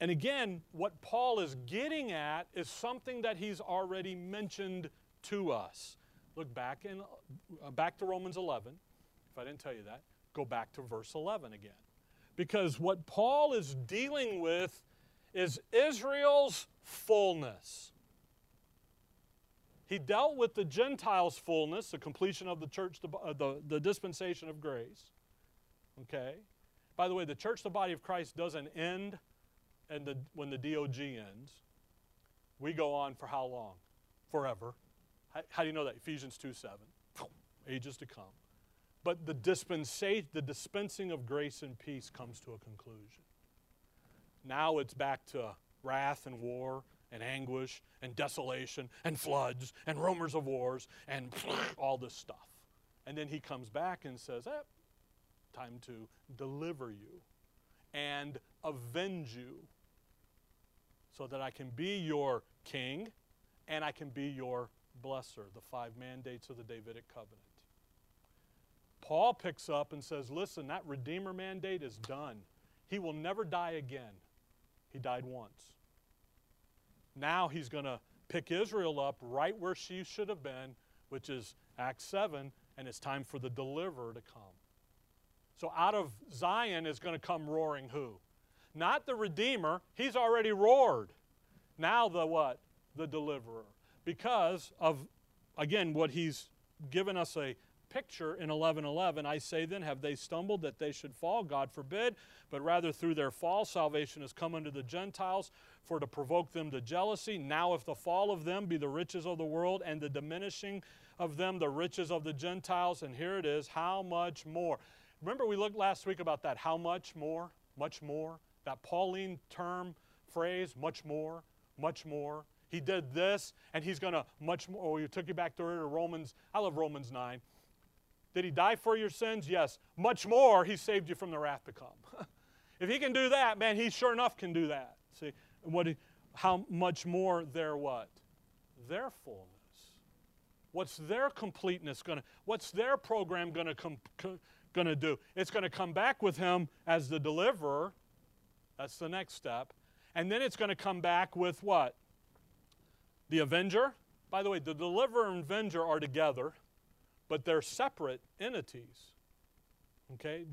Speaker 1: And again, what Paul is getting at is something that he's already mentioned to us. Look back in uh, back to Romans 11. If I didn't tell you that, go back to verse 11 again. Because what Paul is dealing with is Israel's fullness. He dealt with the Gentiles' fullness, the completion of the church, the, uh, the, the dispensation of grace. Okay? By the way, the church, the body of Christ, doesn't end and the, when the DOG ends. We go on for how long? Forever. How, how do you know that? Ephesians 2 7. Ages to come. But the, dispensa- the dispensing of grace and peace comes to a conclusion. Now it's back to wrath and war and anguish and desolation and floods and rumors of wars and all this stuff. And then he comes back and says, eh, time to deliver you and avenge you so that I can be your king and I can be your blesser, the five mandates of the Davidic covenant. Paul picks up and says, Listen, that Redeemer mandate is done. He will never die again. He died once. Now he's going to pick Israel up right where she should have been, which is Acts 7, and it's time for the deliverer to come. So out of Zion is going to come roaring who? Not the Redeemer, he's already roared. Now the what? The deliverer. Because of, again, what he's given us a picture in 11:11 I say then have they stumbled that they should fall? God forbid but rather through their fall salvation has come unto the Gentiles for to provoke them to jealousy. Now if the fall of them be the riches of the world and the diminishing of them the riches of the Gentiles and here it is how much more? Remember we looked last week about that how much more much more? That Pauline term phrase much more much more. He did this and he's going to much more oh, he took you back to Romans I love Romans 9 did he die for your sins? Yes. Much more, he saved you from the wrath to come. if he can do that, man, he sure enough can do that. See, what how much more their what? Their fullness. What's their completeness going to, what's their program going to com, to do? It's going to come back with him as the deliverer. That's the next step. And then it's going to come back with what? The avenger. By the way, the deliverer and avenger are together but they're separate entities. Okay?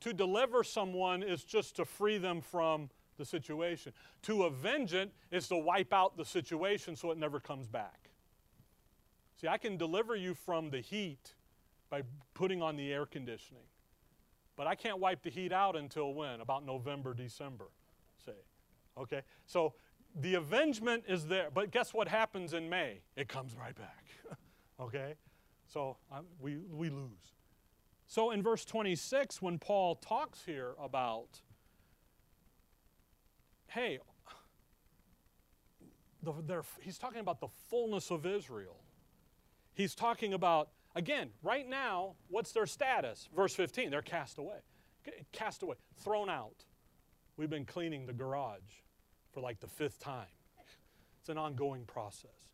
Speaker 1: To deliver someone is just to free them from the situation. To avenge it is to wipe out the situation so it never comes back. See, I can deliver you from the heat by putting on the air conditioning. But I can't wipe the heat out until when? About November, December, say. Okay? So the avengement is there. But guess what happens in May? It comes right back. okay? So um, we, we lose. So in verse 26, when Paul talks here about, hey, the, he's talking about the fullness of Israel. He's talking about, again, right now, what's their status? Verse 15, they're cast away. Cast away, thrown out. We've been cleaning the garage for like the fifth time. It's an ongoing process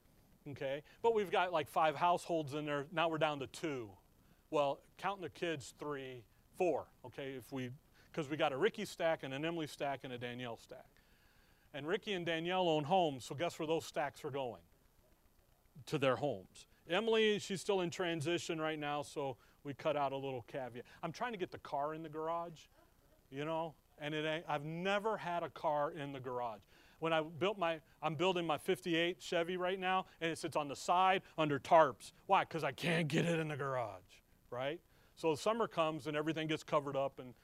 Speaker 1: okay? But we've got like five households in there. Now we're down to two. Well, counting the kids, three, four, okay? If we, because we got a Ricky stack and an Emily stack and a Danielle stack. And Ricky and Danielle own homes, so guess where those stacks are going? To their homes. Emily, she's still in transition right now, so we cut out a little caveat. I'm trying to get the car in the garage, you know, and it ain't, I've never had a car in the garage when I built my, I'm building my 58 Chevy right now, and it sits on the side under tarps. Why? Because I can't get it in the garage, right? So the summer comes and everything gets covered up, and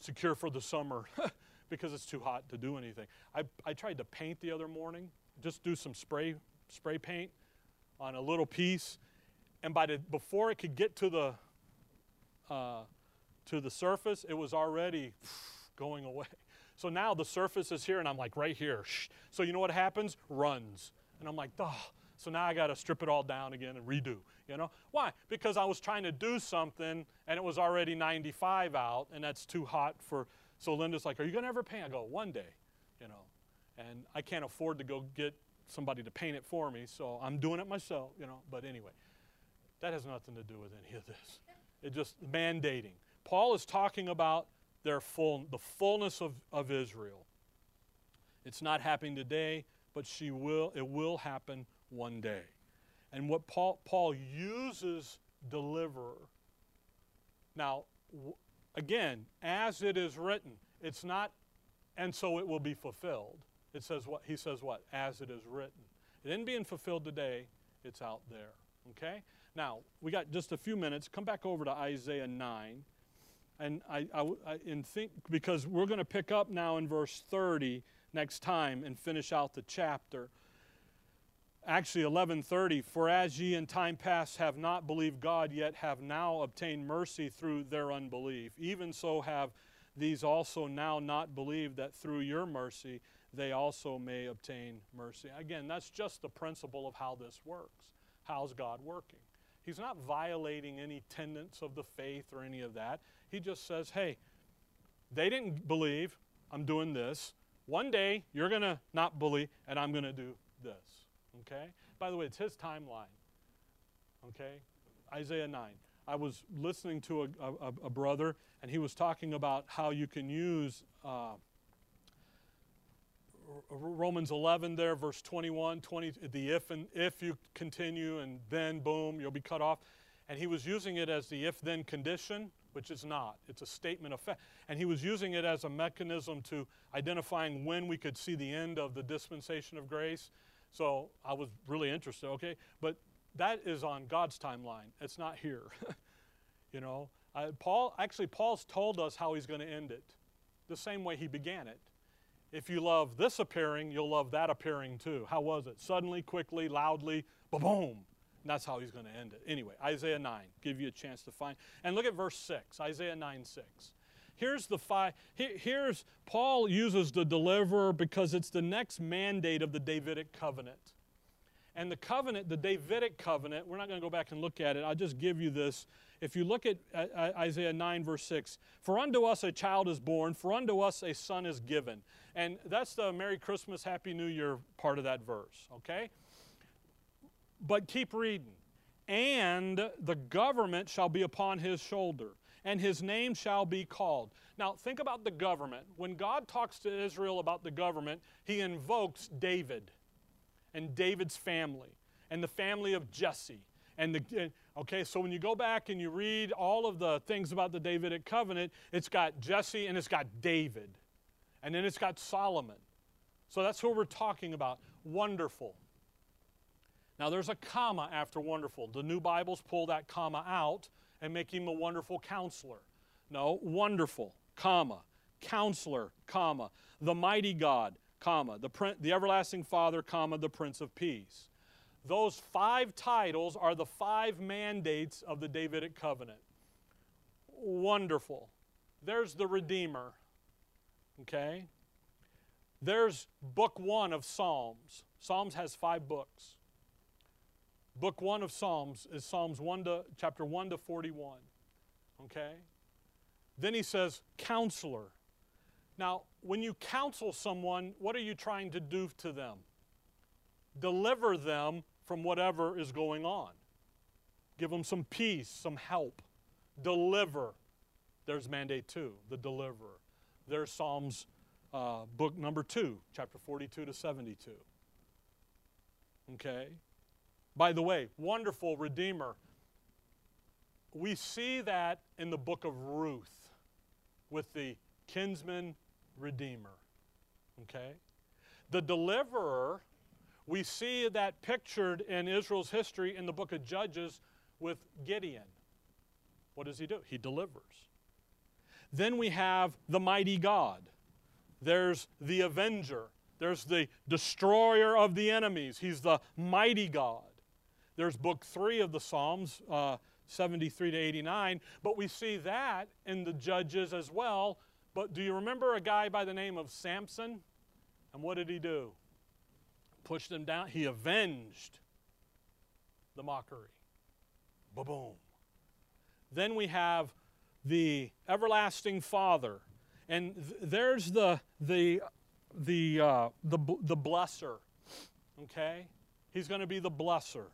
Speaker 1: secure for the summer because it's too hot to do anything. I, I tried to paint the other morning, just do some spray spray paint on a little piece, and by the before it could get to the uh, to the surface, it was already going away. So now the surface is here, and I'm like right here. Shh. So you know what happens? Runs, and I'm like, oh. So now I got to strip it all down again and redo. You know why? Because I was trying to do something, and it was already 95 out, and that's too hot for. So Linda's like, "Are you gonna ever paint?" I go, "One day," you know, and I can't afford to go get somebody to paint it for me, so I'm doing it myself. You know, but anyway, that has nothing to do with any of this. It just mandating. Paul is talking about their full, the fullness of, of Israel. It's not happening today, but she will, it will happen one day. And what Paul, Paul uses deliverer. Now, again, as it is written, it's not, and so it will be fulfilled. It says what? He says what? As it is written. It isn't being fulfilled today, it's out there. Okay? Now, we got just a few minutes. Come back over to Isaiah 9. And I, I, I and think, because we're going to pick up now in verse 30 next time and finish out the chapter. Actually, 1130, for as ye in time past have not believed God, yet have now obtained mercy through their unbelief, even so have these also now not believed that through your mercy they also may obtain mercy. Again, that's just the principle of how this works. How's God working? He's not violating any tenets of the faith or any of that. He just says, hey, they didn't believe, I'm doing this. One day you're going to not believe, and I'm going to do this. Okay? By the way, it's his timeline. Okay? Isaiah 9. I was listening to a, a, a brother, and he was talking about how you can use uh, Romans 11 there, verse 21, 20, the if and if you continue and then boom, you'll be cut off. And he was using it as the if then condition, which is not. It's a statement of fact. And he was using it as a mechanism to identifying when we could see the end of the dispensation of grace. So I was really interested, okay? But that is on God's timeline. It's not here. you know, Paul, actually, Paul's told us how he's going to end it, the same way he began it. If you love this appearing, you'll love that appearing too. How was it? Suddenly, quickly, loudly, boom. That's how he's going to end it. Anyway, Isaiah 9, give you a chance to find. And look at verse 6, Isaiah 9 6. Here's the five. Here's Paul uses the deliverer because it's the next mandate of the Davidic covenant. And the covenant, the Davidic covenant, we're not going to go back and look at it. I'll just give you this if you look at uh, uh, Isaiah 9, verse 6, for unto us a child is born, for unto us a son is given. And that's the Merry Christmas, Happy New Year part of that verse, okay? But keep reading. And the government shall be upon his shoulder, and his name shall be called. Now, think about the government. When God talks to Israel about the government, he invokes David and David's family and the family of Jesse and the Okay, so when you go back and you read all of the things about the Davidic covenant, it's got Jesse and it's got David. And then it's got Solomon. So that's who we're talking about. Wonderful. Now there's a comma after wonderful. The new Bibles pull that comma out and make him a wonderful counselor. No, wonderful, comma, counselor, comma, the mighty God, comma, the, the everlasting Father, comma, the Prince of Peace. Those five titles are the five mandates of the Davidic covenant. Wonderful. There's the Redeemer. Okay? There's book one of Psalms. Psalms has five books. Book one of Psalms is Psalms 1 to, chapter 1 to 41. Okay? Then he says, counselor. Now, when you counsel someone, what are you trying to do to them? deliver them from whatever is going on. Give them some peace, some help. Deliver. There's mandate two, the deliverer. There's Psalms uh, book number two, chapter 42 to 72. Okay? By the way, wonderful Redeemer. We see that in the book of Ruth with the kinsman Redeemer. Okay? The deliverer we see that pictured in Israel's history in the book of Judges with Gideon. What does he do? He delivers. Then we have the mighty God. There's the avenger. There's the destroyer of the enemies. He's the mighty God. There's book three of the Psalms, uh, 73 to 89, but we see that in the Judges as well. But do you remember a guy by the name of Samson? And what did he do? Pushed him down. He avenged the mockery. Ba boom. Then we have the everlasting Father. And th- there's the, the, the, uh, the, the blesser. Okay? He's going to be the blesser.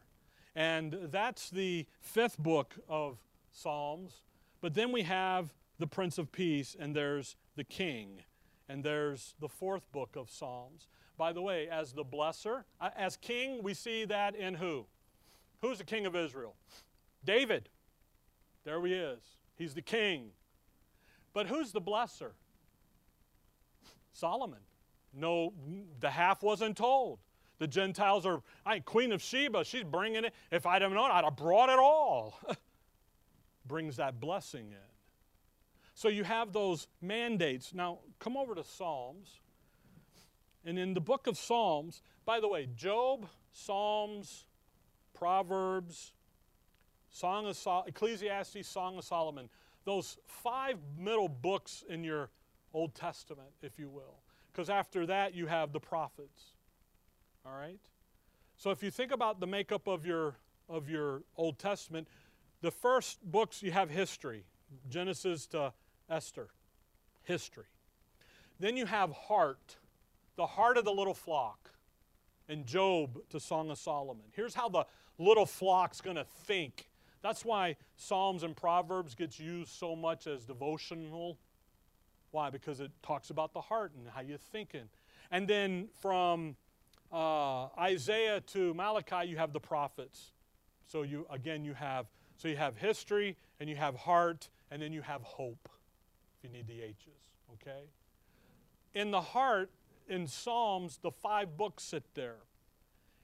Speaker 1: And that's the fifth book of Psalms. But then we have the Prince of Peace, and there's the King, and there's the fourth book of Psalms. By the way, as the blesser, uh, as king, we see that in who? Who's the king of Israel? David. There he is. He's the king. But who's the blesser? Solomon. No, the half wasn't told. The Gentiles are, I ain't Queen of Sheba, she's bringing it. If I'd have known, I'd have brought it all. Brings that blessing in. So you have those mandates. Now, come over to Psalms. And in the book of Psalms, by the way, Job, Psalms, Proverbs, Song of Sol- Ecclesiastes, Song of Solomon, those five middle books in your Old Testament, if you will. Because after that, you have the prophets. All right? So if you think about the makeup of your, of your Old Testament, the first books you have history Genesis to Esther, history. Then you have heart, the heart of the little flock, and Job to Song of Solomon. Here's how the little flock's going to think. That's why Psalms and Proverbs gets used so much as devotional. Why? Because it talks about the heart and how you're thinking. And then from uh, Isaiah to Malachi, you have the prophets. So you again you have so you have history and you have heart and then you have hope. If you need the H's, okay? In the heart, in Psalms, the five books sit there.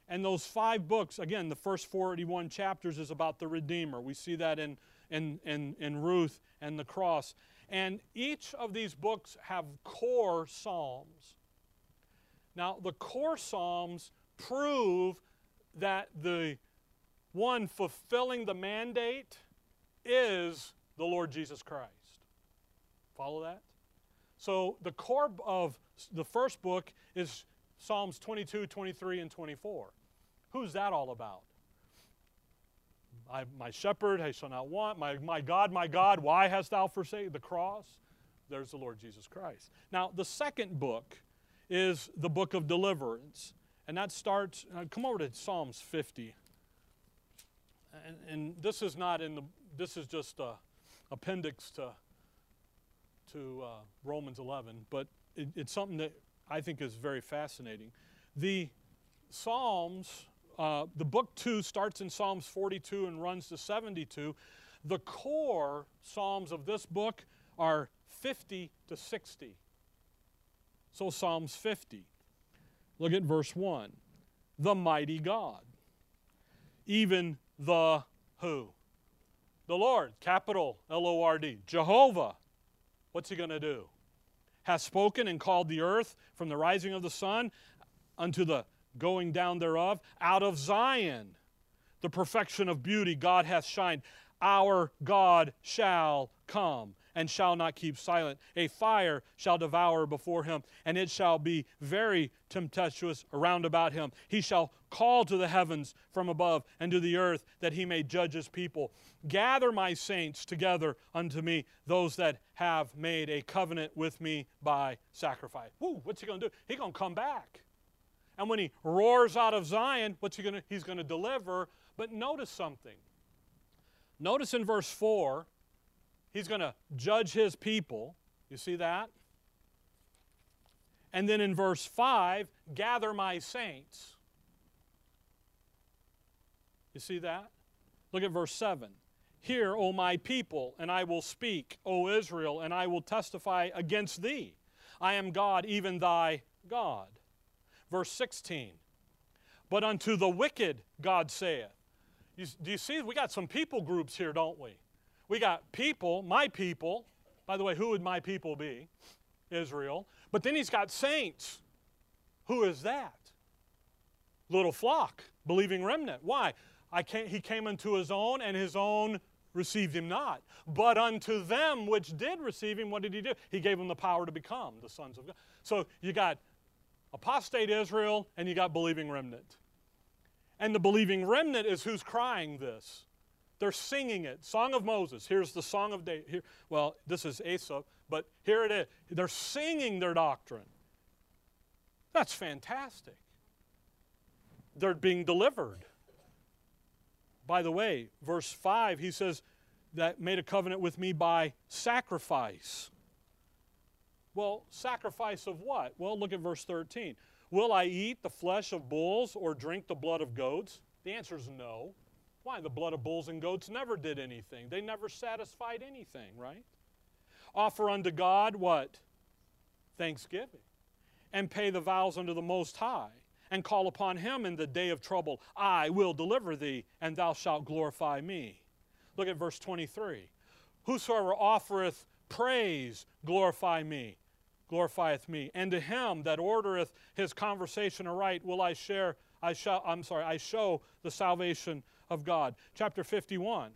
Speaker 1: And those five books, again, the first 41 chapters is about the Redeemer. We see that in, in, in, in Ruth and the cross. And each of these books have core Psalms. Now, the core Psalms prove that the one fulfilling the mandate is the Lord Jesus Christ. Follow that? So, the core of the first book is Psalms 22, 23, and 24. Who's that all about? I, my shepherd, I shall not want. My, my God, my God, why hast thou forsaken the cross? There's the Lord Jesus Christ. Now, the second book is the book of deliverance. And that starts, uh, come over to Psalms 50. And, and, this is not in the, this is just a appendix to, to uh, Romans 11, but it, it's something that I think is very fascinating. The Psalms, uh, the book two starts in Psalms 42 and runs to 72. The core Psalms of this book are 50 to 60. So, Psalms 50. Look at verse 1. The mighty God. Even the who? The Lord, capital L O R D. Jehovah. What's he going to do? Has spoken and called the earth from the rising of the sun unto the going down thereof. Out of Zion, the perfection of beauty, God hath shined. Our God shall come and shall not keep silent. A fire shall devour before him, and it shall be very tempestuous around about him. He shall call to the heavens from above and to the earth that he may judge his people. Gather my saints together unto me, those that have made a covenant with me by sacrifice. Woo, what's he going to do? He's going to come back. And when he roars out of Zion, what's he going to? He's going to deliver. But notice something. Notice in verse 4, He's going to judge his people. You see that? And then in verse 5, gather my saints. You see that? Look at verse 7. Hear, O my people, and I will speak, O Israel, and I will testify against thee. I am God, even thy God. Verse 16. But unto the wicked God saith. You, do you see? We got some people groups here, don't we? We got people, my people, By the way, who would my people be? Israel. But then he's got saints. Who is that? Little flock, believing remnant. Why? I can't, he came unto his own, and his own received him not. But unto them which did receive him, what did he do? He gave them the power to become the sons of God. So you got apostate Israel, and you got believing remnant. And the believing remnant is who's crying this. They're singing it. Song of Moses. Here's the Song of David. Here, well, this is Asaph, but here it is. They're singing their doctrine. That's fantastic. They're being delivered. By the way, verse 5, he says, that made a covenant with me by sacrifice. Well, sacrifice of what? Well, look at verse 13. Will I eat the flesh of bulls or drink the blood of goats? The answer is no. Why? The blood of bulls and goats never did anything. They never satisfied anything, right? Offer unto God what? Thanksgiving. And pay the vows unto the Most High. And call upon him in the day of trouble. I will deliver thee, and thou shalt glorify me. Look at verse 23. Whosoever offereth praise, glorify me, glorifieth me. And to him that ordereth his conversation aright will I share, I shall, I'm sorry, I show the salvation of God. Chapter 51.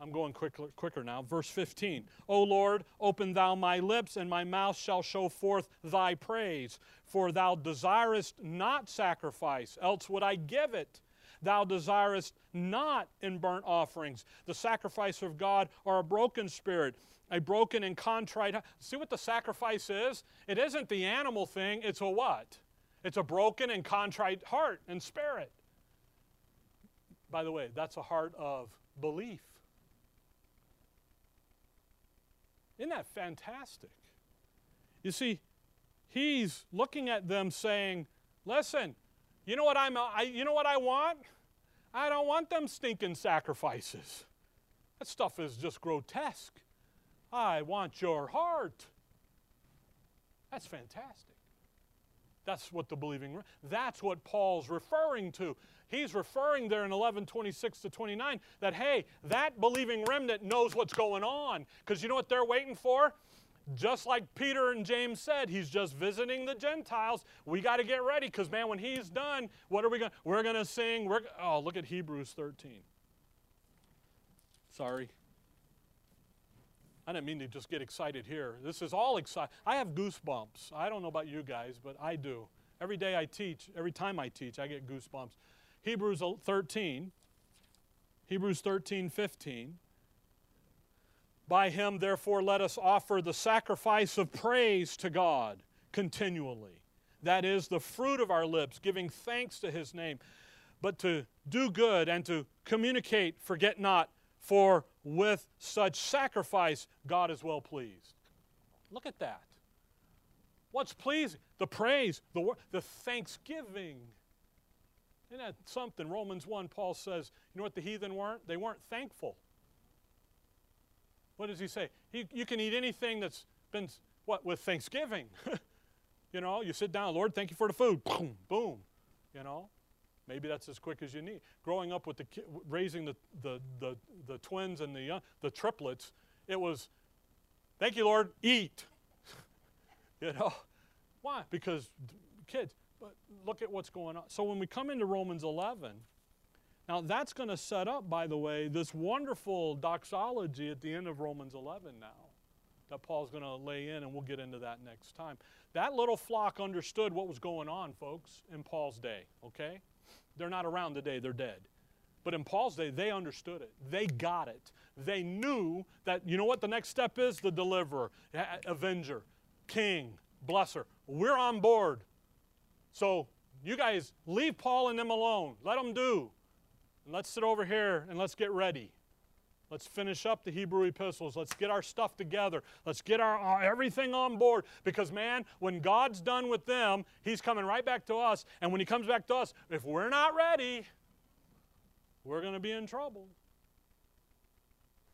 Speaker 1: I'm going quicker, quicker now. Verse 15. O Lord, open thou my lips, and my mouth shall show forth thy praise. For thou desirest not sacrifice, else would I give it. Thou desirest not in burnt offerings. The sacrifice of God are a broken spirit, a broken and contrite. See what the sacrifice is? It isn't the animal thing, it's a what? It's a broken and contrite heart and spirit. By the way, that's a heart of belief. Isn't that fantastic? You see, he's looking at them saying, Listen, you know what I'm I, you know what I want? I don't want them stinking sacrifices. That stuff is just grotesque. I want your heart. That's fantastic. That's what the believing that's what Paul's referring to. He's referring there in 11 26 to 29 that, hey, that believing remnant knows what's going on. Because you know what they're waiting for? Just like Peter and James said, he's just visiting the Gentiles. We got to get ready because, man, when he's done, what are we going to? We're going to sing. We're, oh, look at Hebrews 13. Sorry. I didn't mean to just get excited here. This is all exciting. I have goosebumps. I don't know about you guys, but I do. Every day I teach, every time I teach, I get goosebumps. Hebrews 13, Hebrews 13, 15. By him, therefore, let us offer the sacrifice of praise to God continually. That is the fruit of our lips, giving thanks to his name. But to do good and to communicate, forget not, for with such sacrifice God is well pleased. Look at that. What's pleasing? The praise, the, the thanksgiving. Isn't that something? Romans 1, Paul says, you know what the heathen weren't? They weren't thankful. What does he say? He, you can eat anything that's been, what, with thanksgiving. you know, you sit down, Lord, thank you for the food. Boom, boom. You know, maybe that's as quick as you need. Growing up with the raising the, the, the, the twins and the, young, the triplets, it was, thank you, Lord, eat. you know, why? Because kids, but look at what's going on. So when we come into Romans 11, now that's going to set up, by the way, this wonderful doxology at the end of Romans 11 now that Paul's going to lay in, and we'll get into that next time. That little flock understood what was going on, folks, in Paul's day, okay? They're not around today, they're dead. But in Paul's day, they understood it. They got it. They knew that, you know what the next step is? The deliverer, avenger, king, blesser. We're on board. So you guys leave Paul and them alone. Let them do. And let's sit over here and let's get ready. Let's finish up the Hebrew epistles. Let's get our stuff together. Let's get our, our, everything on board. Because, man, when God's done with them, He's coming right back to us. And when He comes back to us, if we're not ready, we're going to be in trouble.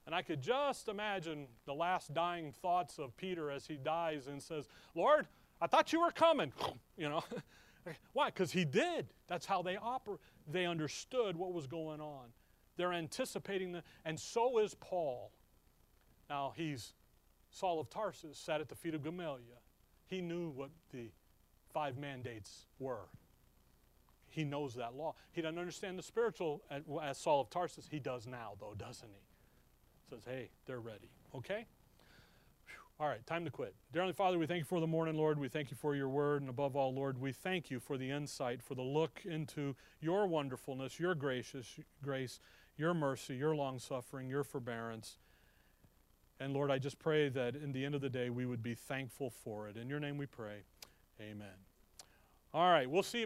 Speaker 1: And I could just imagine the last dying thoughts of Peter as he dies and says, Lord, I thought you were coming. You know, why? Because he did. That's how they operate. They understood what was going on. They're anticipating the, and so is Paul. Now he's Saul of Tarsus sat at the feet of Gamaliel. He knew what the five mandates were. He knows that law. He doesn't understand the spiritual as Saul of Tarsus. He does now, though, doesn't he? Says, hey, they're ready. Okay? All right, time to quit. Dear Heavenly Father, we thank you for the morning, Lord. We thank you for your word. And above all, Lord, we thank you for the insight, for the look into your wonderfulness, your gracious grace, your mercy, your long suffering, your forbearance. And Lord, I just pray that in the end of the day, we would be thankful for it. In your name we pray. Amen. All right, we'll see.